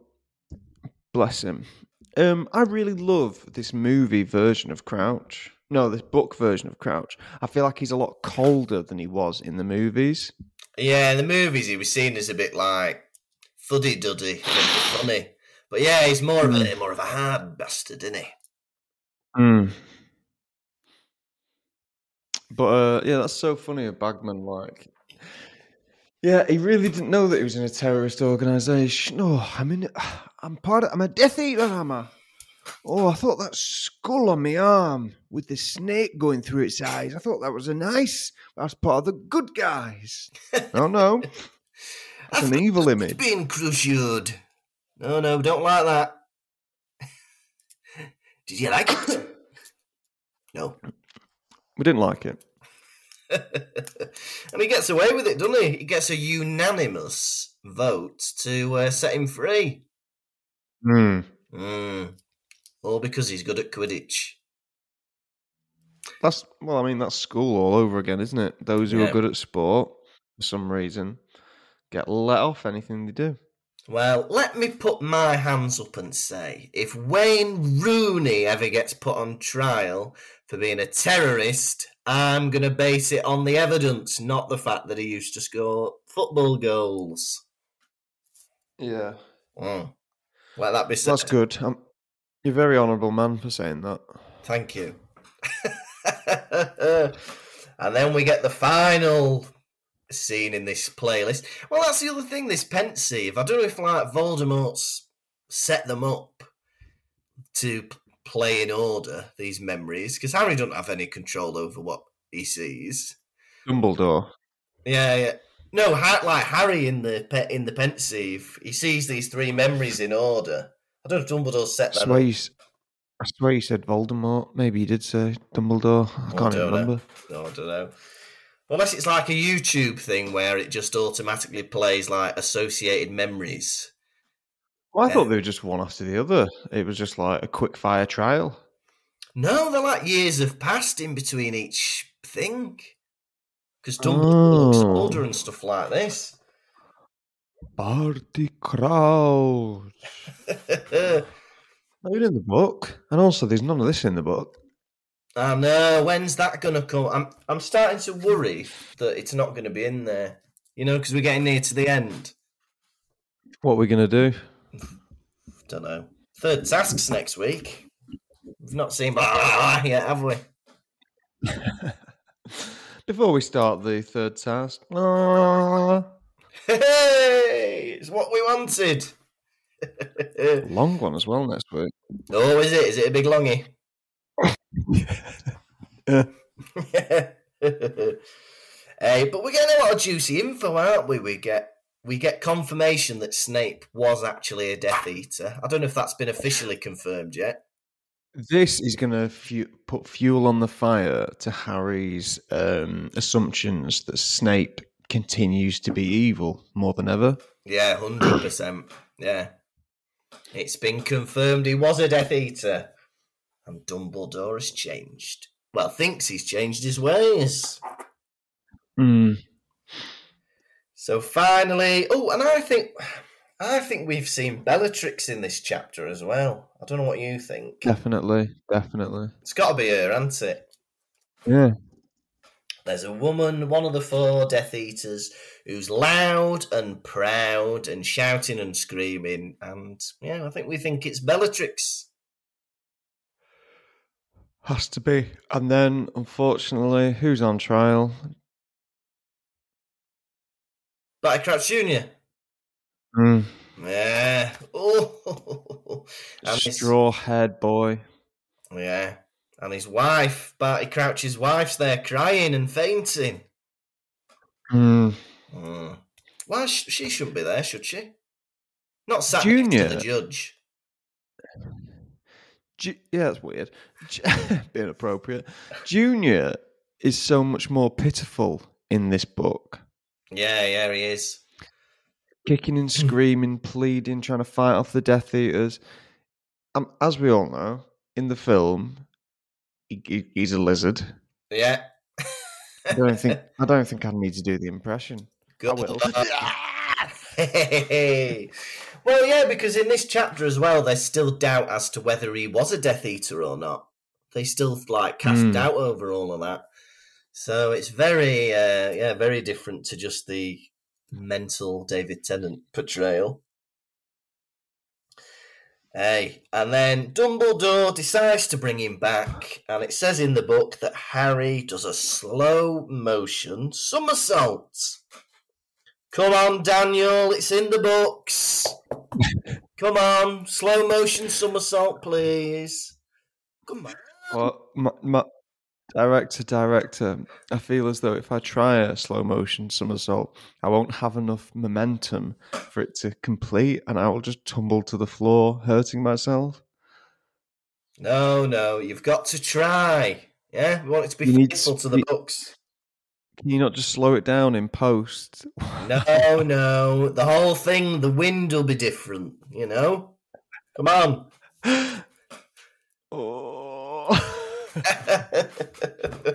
bless him. Um, I really love this movie version of Crouch. No, this book version of Crouch. I feel like he's a lot colder than he was in the movies. Yeah, in the movies he was seen as a bit like fuddy duddy, funny. But yeah, he's more of a more of a hard bastard, isn't he? Mm. But uh, yeah, that's so funny. A Bagman, like, yeah, he really didn't know that he was in a terrorist organization. Oh, I'm in. I'm part of. I'm a Death Eater. I'm a. Oh, I thought that skull on my arm with the snake going through its eyes. I thought that was a nice. That's part of the good guys. Oh no, <laughs> that's an evil image. Being cruciated. No, no, don't like that. <laughs> Did you like it? <coughs> no. We didn't like it. <laughs> and he gets away with it, doesn't he? He gets a unanimous vote to uh, set him free. Hmm. Mm. All because he's good at Quidditch. That's well, I mean, that's school all over again, isn't it? Those who Yeah. are good at sport, for some reason, get let off anything they do. Well, let me put my hands up and say if Wayne Rooney ever gets put on trial for being a terrorist, I'm going to base it on the evidence, not the fact that he used to score football goals. Yeah, Mm. Let that be said. that's good. Um, you're a very honourable man for saying that. Thank you. <laughs> and then we get the final scene in this playlist. Well, that's the other thing. This pensieve. I don't know if like Voldemort's set them up to play in order these memories because Harry doesn't have any control over what he sees. Dumbledore. Yeah, yeah. No, like Harry in the in the pensieve, he sees these three memories in order. I don't know if Dumbledore set I that swear, up. you, I swear you said Voldemort. Maybe you did say Dumbledore. I Oh, can't don't even know. remember. No, I don't know. Unless it's like a YouTube thing where it just automatically plays like associated memories. Well, I Yeah. thought they were just one after the other. It was just like a quick fire trial. No, they're like years have passed in between each thing. Because Dumbledore looks Oh. older and stuff like this. Barty Crouch. <laughs> Not in the book. And also, there's none of this in the book. I know. When's that gonna come? I'm I'm starting to worry that it's not going to be in there. You know, because we're getting near to the end. What are we going to do? <laughs> Don't know. Third tasks next week. We've not seen blah yet, have we? <laughs> Before we start the third task. Ah, Hey, it's what we wanted. <laughs> long one as well next week. oh, is it? Is it a big longy? Yeah. <laughs> hey, but we're getting a lot of juicy info, aren't we? We get we get confirmation that Snape was actually a Death Eater. I don't know if that's been officially confirmed yet. This is going to fu- put fuel on the fire to Harry's um, assumptions that Snape continues to be evil more than ever. Yeah, hundred percent. Yeah, it's been confirmed he was a Death Eater, and Dumbledore has changed. Well, thinks he's changed his ways. Mm. So finally, oh, and I think, I think we've seen Bellatrix in this chapter as well. I don't know what you think. Definitely, definitely. It's got to be her, hasn't it? Yeah. There's a woman, one of the four Death Eaters, who's loud and proud and shouting and screaming, and yeah, I think we think it's Bellatrix. Has to be. And then, unfortunately, who's on trial? Crouch Jr. Mm. Yeah. <laughs> Oh. Straw haired boy. Yeah. And his wife, Barty Crouch's wife's there crying and fainting. Mm. Mm. Why sh- she shouldn't be there, should she? Not sat next to Junior. the judge. Ju- yeah, that's weird. <laughs> Being appropriate. Junior is so much more pitiful in this book. Yeah, yeah, he is. Kicking and screaming, pleading, trying to fight off the Death Eaters. Um, as we all know, in the film, he, he- he's a lizard. Yeah. I don't think <laughs> I don't think I need to do the impression. Good will. <laughs> Hey. well, yeah, because in this chapter as well, there's still doubt as to whether he was a Death Eater or not. They still like cast Hmm. doubt over all of that. So it's very, uh, yeah, very different to just the mental David Tennant portrayal. Hey, and then Dumbledore decides to bring him back, and it says in the book that Harry does a slow motion somersault. Come on, Daniel, it's in the books. <laughs> Come on, slow motion somersault, please. Come on. Well, my, my, director, director, I feel as though if I try a slow motion somersault, I won't have enough momentum for it to complete, and I will just tumble to the floor, hurting myself. No, no, you've got to try. Yeah, we want it to be You faithful to the spe- books. Can you not just slow it down in post? No, <laughs> no, the whole thing, the wind will be different. You know. Come on. <laughs> <laughs>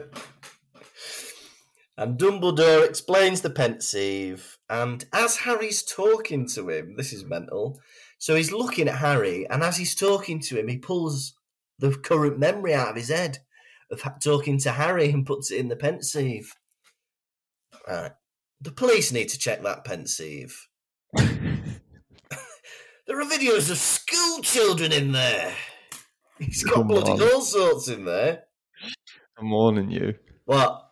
and Dumbledore explains the pensieve, and as Harry's talking to him, this is mental. So he's looking at Harry, and as he's talking to him, he pulls the current memory out of his head of talking to Harry and puts it in the pensieve. Right. The police need to check that pensieve. <laughs> <laughs> There are videos of school children in there. He's got Come bloody on. all sorts in there. I'm warning you. What?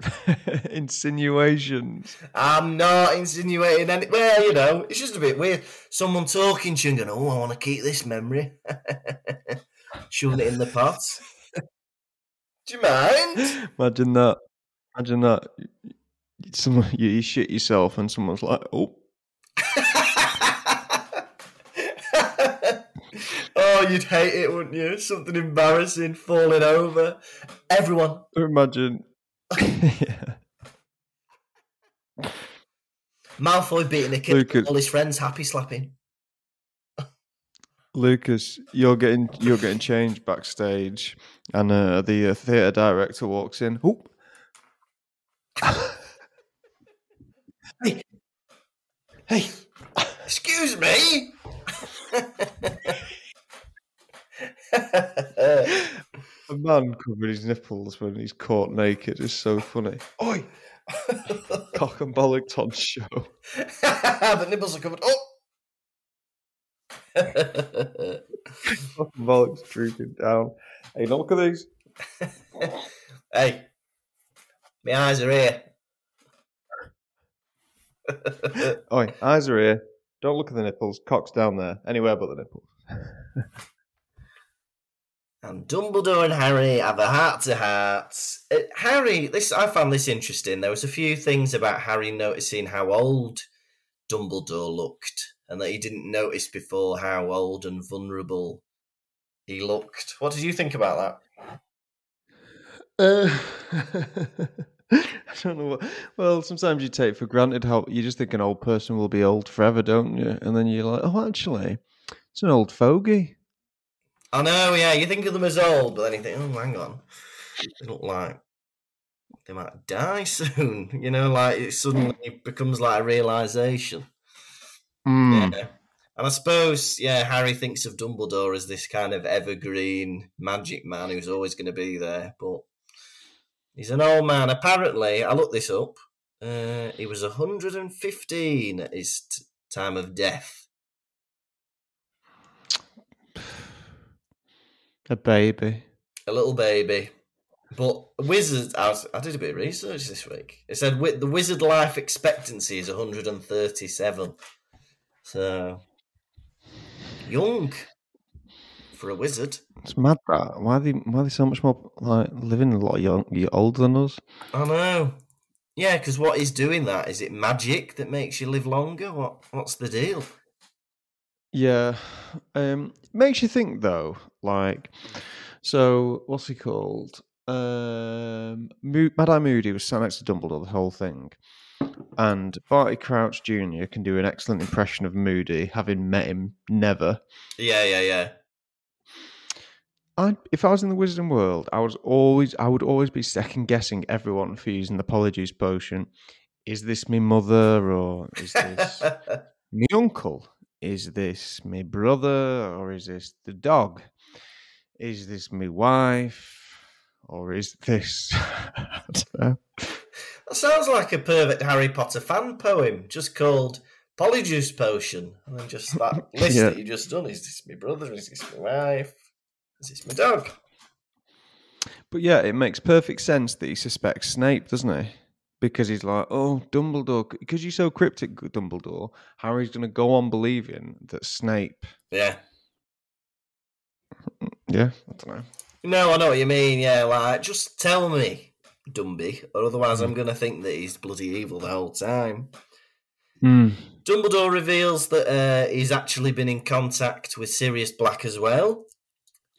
<laughs> Insinuations. I'm not insinuating any. Well, you know, it's just a bit weird. Someone talking to you and going, "Oh, I want to keep this memory," <laughs> shoving it in the pot. <laughs> Do you mind? Imagine that. Imagine that. Someone you, you shit yourself and someone's like, "Oh, oh, you'd hate it, wouldn't you? Something embarrassing, falling over. Everyone, imagine." <laughs> yeah. Malfoy beating a kid, at- all his friends happy slapping. Lukas, you're getting you're getting changed backstage, and uh, the uh, theatre director walks in. <laughs> Hey, Hey, excuse me. <laughs> a man covered his nipples when he's caught naked is so funny. Oi, <laughs> cock and bollocks on show. <laughs> the nipples are covered. Oh. <laughs> Cock and bollocks drooping down. Hey, don't look at these. hey, my eyes are here. Oi, eyes are here. Don't look at the nipples. Cock's down there. Anywhere but the nipples. And Dumbledore and Harry have a heart to heart. Uh, Harry, this I found this interesting. There was a few things about Harry noticing how old Dumbledore looked, and that he didn't notice before how old and vulnerable he looked. What did you think about that? Uh, <laughs> I don't know what. Well, sometimes you take for granted how you just think an old person will be old forever, don't you? And then you're like, oh, actually, it's an old fogey. I know, yeah, you think of them as old, but then you think, oh, hang on, they look like they might die <laughs> soon. You know, like it suddenly becomes like a realization. Mm. Yeah. And I suppose, yeah, Harry thinks of Dumbledore as this kind of evergreen magic man who's always going to be there, but he's an old man. Apparently, I looked this up. Uh, he was 115 at his t- time of death. A baby. A little baby. But Wizards, I, was, I did a bit of research this week. It said the wizard life expectancy is 137. So, young for a wizard. It's mad that. Why are they? Why are they so much more like living a lot young, you're older than us? I know. Yeah, because what is doing that? Is it magic that makes you live longer? What What's the deal? Yeah. Um makes you think though, like so what's he called? Um Mad Eye Moody was sat next to Dumbledore the whole thing. And Barty Crouch Jr. can do an excellent impression of Moody, having met him never. Yeah, yeah, yeah. I if I was in the Wizarding world, I was always I would always be second guessing everyone for using the Polyjuice potion. Is this me mother or is this <laughs> me uncle? Is this my brother or is this the dog? Is this my wife or is this? I don't know. that sounds like a perfect Harry Potter fan poem, just called Polyjuice Potion. And then just that <laughs> list Yeah. that you just done. Is this my brother? Is this my wife? Is this my dog? But yeah, it makes perfect sense that he suspects Snape, doesn't he? Because he's like, oh, Dumbledore, because you're so cryptic, Dumbledore. Harry's going to go on believing that Snape. Yeah. Yeah, I don't know. No, I know what you mean. Yeah, like just tell me, Dumby, or otherwise I'm going to think that he's bloody evil the whole time. Mm. Dumbledore reveals that uh, he's actually been in contact with Sirius Black as well.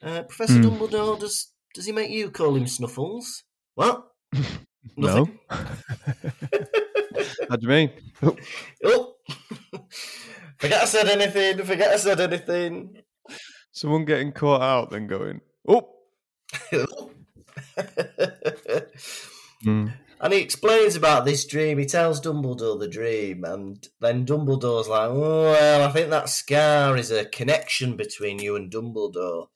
Uh, Professor Hmm. Dumbledore, does does he make you call him Snuffles? What? <laughs> No. Nothing. How do you mean? Oh, <laughs> forget I said anything. Forget I said anything. someone getting caught out, then going, oh. <laughs> Mm. And he explains about this dream. He tells Dumbledore the dream, and then Dumbledore's like, oh, "Well, I think that scar is a connection between you and Dumbledore,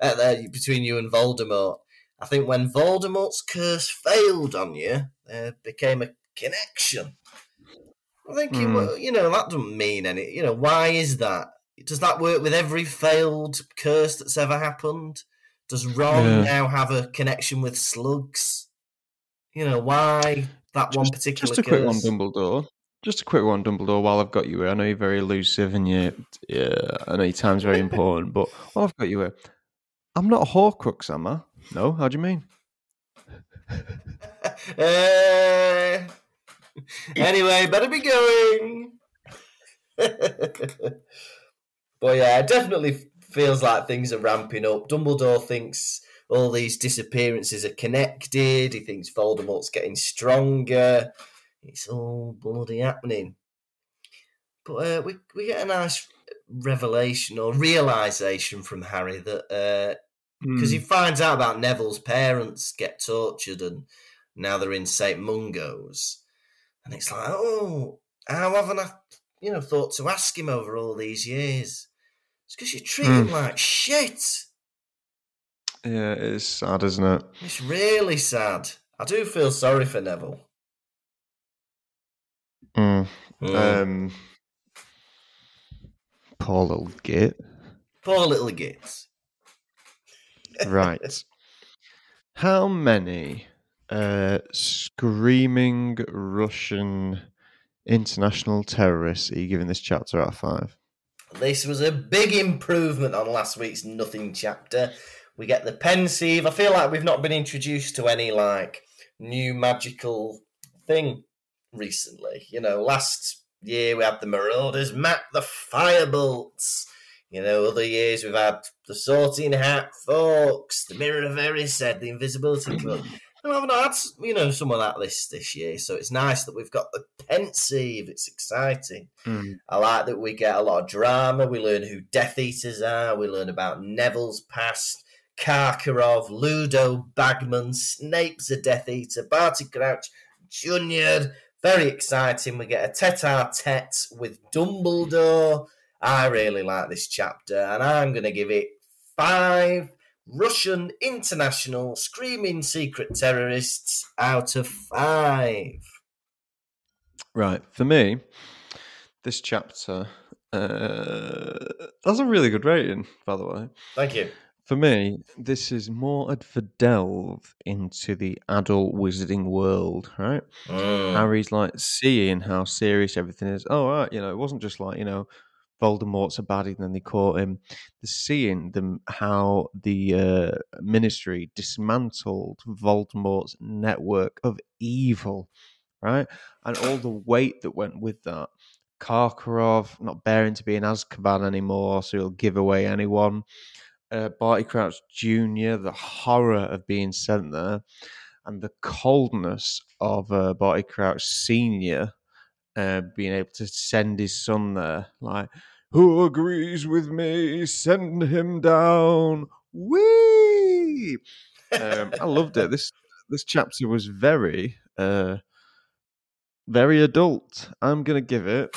uh, between you and Voldemort. I think when Voldemort's curse failed on you, there became a connection." I'm thinking, Hmm. well, you know, that doesn't mean any. You know, why is that? Does that work with every failed curse that's ever happened? Does Ron Yeah. now have a connection with slugs? You know, why that one particular Just a quick one, curse? Dumbledore. Just a quick one, Dumbledore. While I've got you here, I know you're very elusive and you, yeah, I know your time's very <laughs> important. But while I've got you here, I'm not a Horcrux, am I? No. How do you mean? Uh, <laughs> anyway, better be going. <laughs> but yeah, it definitely feels like things are ramping up. Dumbledore thinks all these disappearances are connected. He thinks Voldemort's getting stronger. It's all bloody happening. But uh, we we get a nice revelation or realization from Harry that uh, because he finds out about Neville's parents get tortured and now they're in St. Mungo's. And it's like, oh, how haven't I, you know, thought to ask him over all these years? It's because you treat him Hmm. like shit. yeah, it is sad, isn't it? It's really sad. I do feel sorry for Neville. Mm. Mm. Um, poor little git. Poor little git. Right. How many uh, screaming Russian international terrorists are you giving this chapter out of five? This was a big improvement on last week's Nothing chapter. We get the pensieve. I feel like we've not been introduced to any like new magical thing recently. You know, last year we had the Marauders map the firebolts. You know, other years we've had the sorting hat, Fawkes, the Mirror of Erised, the Invisibility mm. Cloak. And I've not had, you know, some of that this this year, so it's nice that we've got the pensieve. It's exciting. Mm. I like that we get a lot of drama. We learn who Death Eaters are. We learn about Neville's past, Karkaroff, Ludo Bagman, Snape's a Death Eater, Barty Crouch Jr. Very exciting. We get a tete-a-tete with Dumbledore. I really like this chapter, and I'm going to give it five Russian international screaming secret terrorists out of five. Right. For me, this chapter uh, that's a really good rating, by the way. Thank you. For me, this is more of a delve into the adult wizarding world, right? Mm. Harry's like seeing how serious everything is. Oh, right, you know, it wasn't just like, you know, Voldemort's a baddie and then they caught him. The seeing them how the uh, ministry dismantled Voldemort's network of evil, right? And all the weight that went with that. Karkaroff not bearing to be in Azkaban anymore, so he'll give away anyone. Uh, Barty Crouch Jr., the horror of being sent there, and the coldness of uh, Barty Crouch Sr. Uh, being able to send his son there. Like, who agrees with me? Send him down. Whee! Um, I loved it. This this chapter was very uh, very adult. I'm gonna give it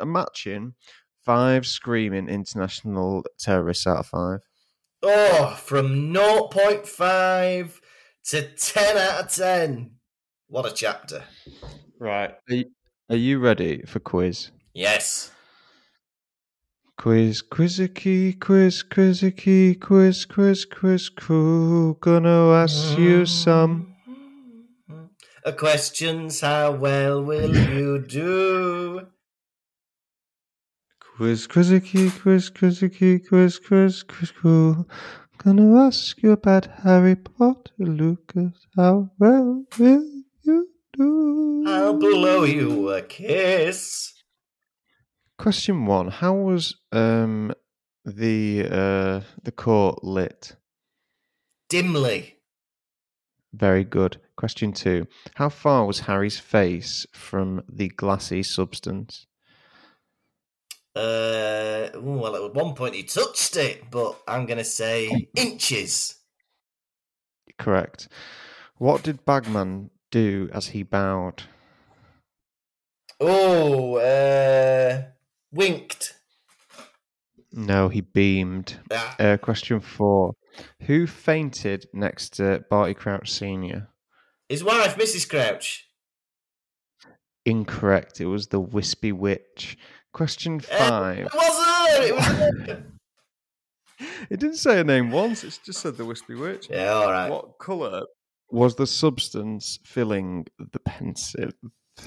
a matching five screaming international terrorists out of five. Oh, from 0.5 to 10 out of 10. What a chapter. Right. Are you, are you ready for quiz? Yes. Quiz, quizzicky, quiz, quizzicky, quiz, quiz, quiz, cool. Gonna ask you some. A question's how well will you do? Quiz, quizzicky, quiz, quizzicky, quiz, quiz, quiz, cool. Gonna ask you about Harry Potter, Lukas. How well will you do? I'll blow you a kiss. Question one: How was um the uh the court lit? Dimly. Very good. Question two: How far was Harry's face from the glassy substance? Uh, well, at one point he touched it, but I'm going to say inches. Correct. What did Bagman do as he bowed? Oh, uh, winked. No, he beamed. Ah, Uh, question four: Who fainted next to Barty Crouch Senior? his wife, Mrs. Crouch. Incorrect. It was the Wispy Witch. Question Uh, five. it was her. It was her. It didn't say a name once. It just said the Wispy Witch. yeah, all right. What colour was the substance filling the pensieve?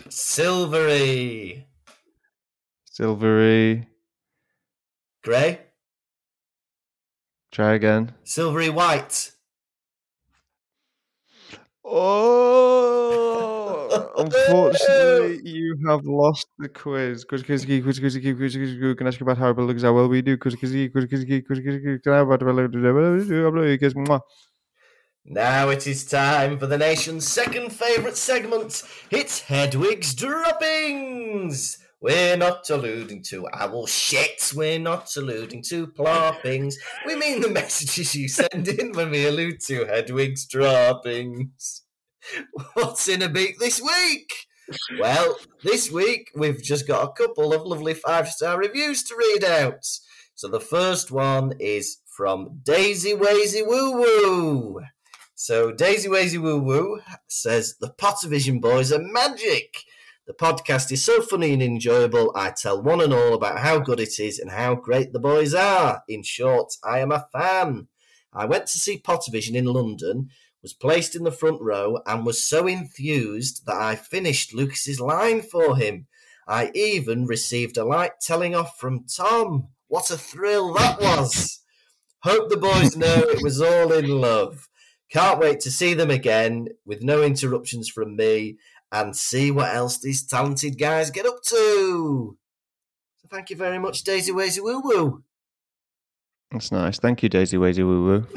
Silvery. Silvery. Grey. Try again. Silvery white. Oh, <laughs> unfortunately, you have lost the quiz. Quiz, quiz, quiz, quiz, quiz, quiz, quiz, quiz, quiz. Can I ask you about how looks how well we do? Quiz, quiz, quiz, quiz, quiz, quiz, quiz, quiz. Can I about how well we do? Mwah. Now it is time for the nation's second favourite segment. It's Hedwig's Droppings. We're not alluding to owl shits. We're not alluding to ploppings. We mean the messages you send in when we allude to Hedwig's droppings. What's in a beak this week? Well, this week we've just got a couple of lovely five star reviews to read out. So the first one is from Daisy Wazy Woo Woo. So Daisy Wazy Woo Woo says the Pottervision boys are magic. The podcast is so funny and enjoyable. I tell one and all about how good it is and how great the boys are. In short, I am a fan. I went to see Pottervision in London, was placed in the front row, and was so enthused that I finished Lukas's line for him. I even received a light telling off from Tom. What a thrill that was! Hope the boys know it was all in love. Can't wait to see them again with no interruptions from me and see what else these talented guys get up to. So thank you very much, Daisy Wazy Woo Woo. That's nice. Thank you, Daisy Wazy Woo Woo.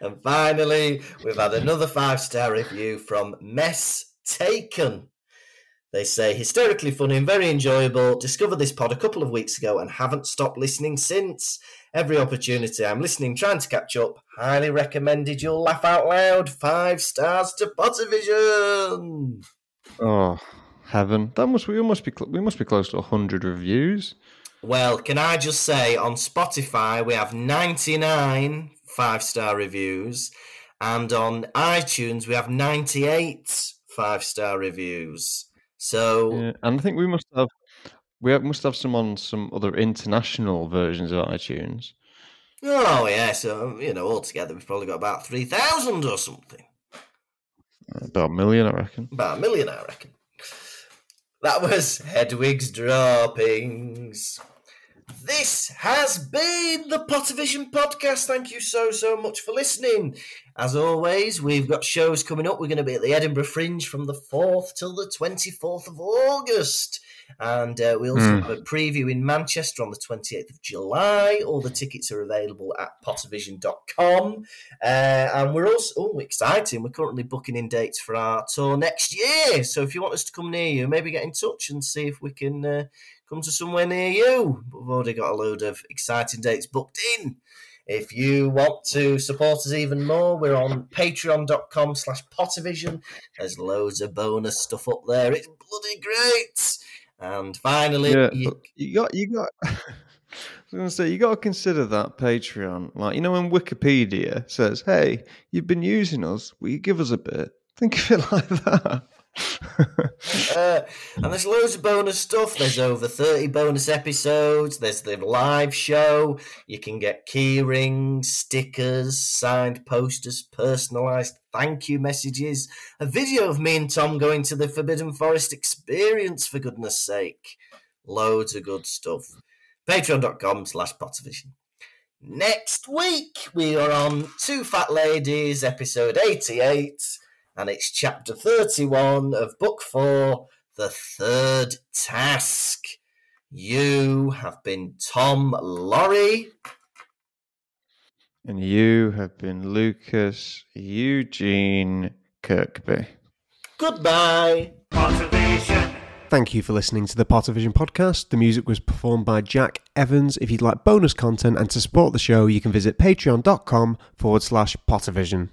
<laughs> and finally, we've had another five star review from Mess Taken. They say, hysterically funny and very enjoyable. Discovered this pod a couple of weeks ago and haven't stopped listening since. Every opportunity I'm listening, trying to catch up. Highly recommended. You'll laugh out loud. Five stars to Pottervision. Oh, heaven! That must we must be we must be close to hundred reviews. Well, can I just say on Spotify we have 99 five star reviews, and on iTunes we have 98 five star reviews. So Yeah, and I think we must have we must have some on some other international versions of iTunes. Oh yeah, so you know, altogether we've probably got about three thousand or something, uh, About a million, I reckon. about a million, I reckon. That was Hedwig's droppings. This has been the Pottervision podcast. Thank you so so much for listening. As always, we've got shows coming up. We're going to be at the Edinburgh Fringe from the fourth till the twenty fourth of August. And uh, we also Mm. have a preview in Manchester on the 28th of July. All the tickets are available at pottervision.com. Uh, and we're also, oh, exciting. We're currently booking in dates for our tour next year. So if you want us to come near you, maybe get in touch and see if we can uh, come to somewhere near you. But we've already got a load of exciting dates booked in. If you want to support us even more, we're on patreon.com slash pottervision. There's loads of bonus stuff up there. It's bloody great. And finally, Yeah, you- you got you got. <laughs> I was going to say you got to consider that Patreon, like you know, when Wikipedia says, "Hey, you've been using us, will you give us a bit?" Think of it <laughs> like that. <laughs> uh, and there's loads of bonus stuff. There's over 30 bonus episodes. There's the live show. You can get key rings, stickers, signed posters, personalised thank you messages, a video of me and Tom going to the Forbidden Forest experience, for goodness sake. Loads of good stuff. Patreon.com slash Pottervision. Next week, we are on Two Fat Ladies, episode 88 and it's chapter 31 of book 4 The Third Task. You have been Tom Laurie. And you have been Lukas Eugene Kirkby. Goodbye. Pottervision. Thank you for listening to the Pottervision podcast. The music was performed by Jack Evans. If you'd like bonus content and to support the show, you can visit patreon.com forward slash Pottervision.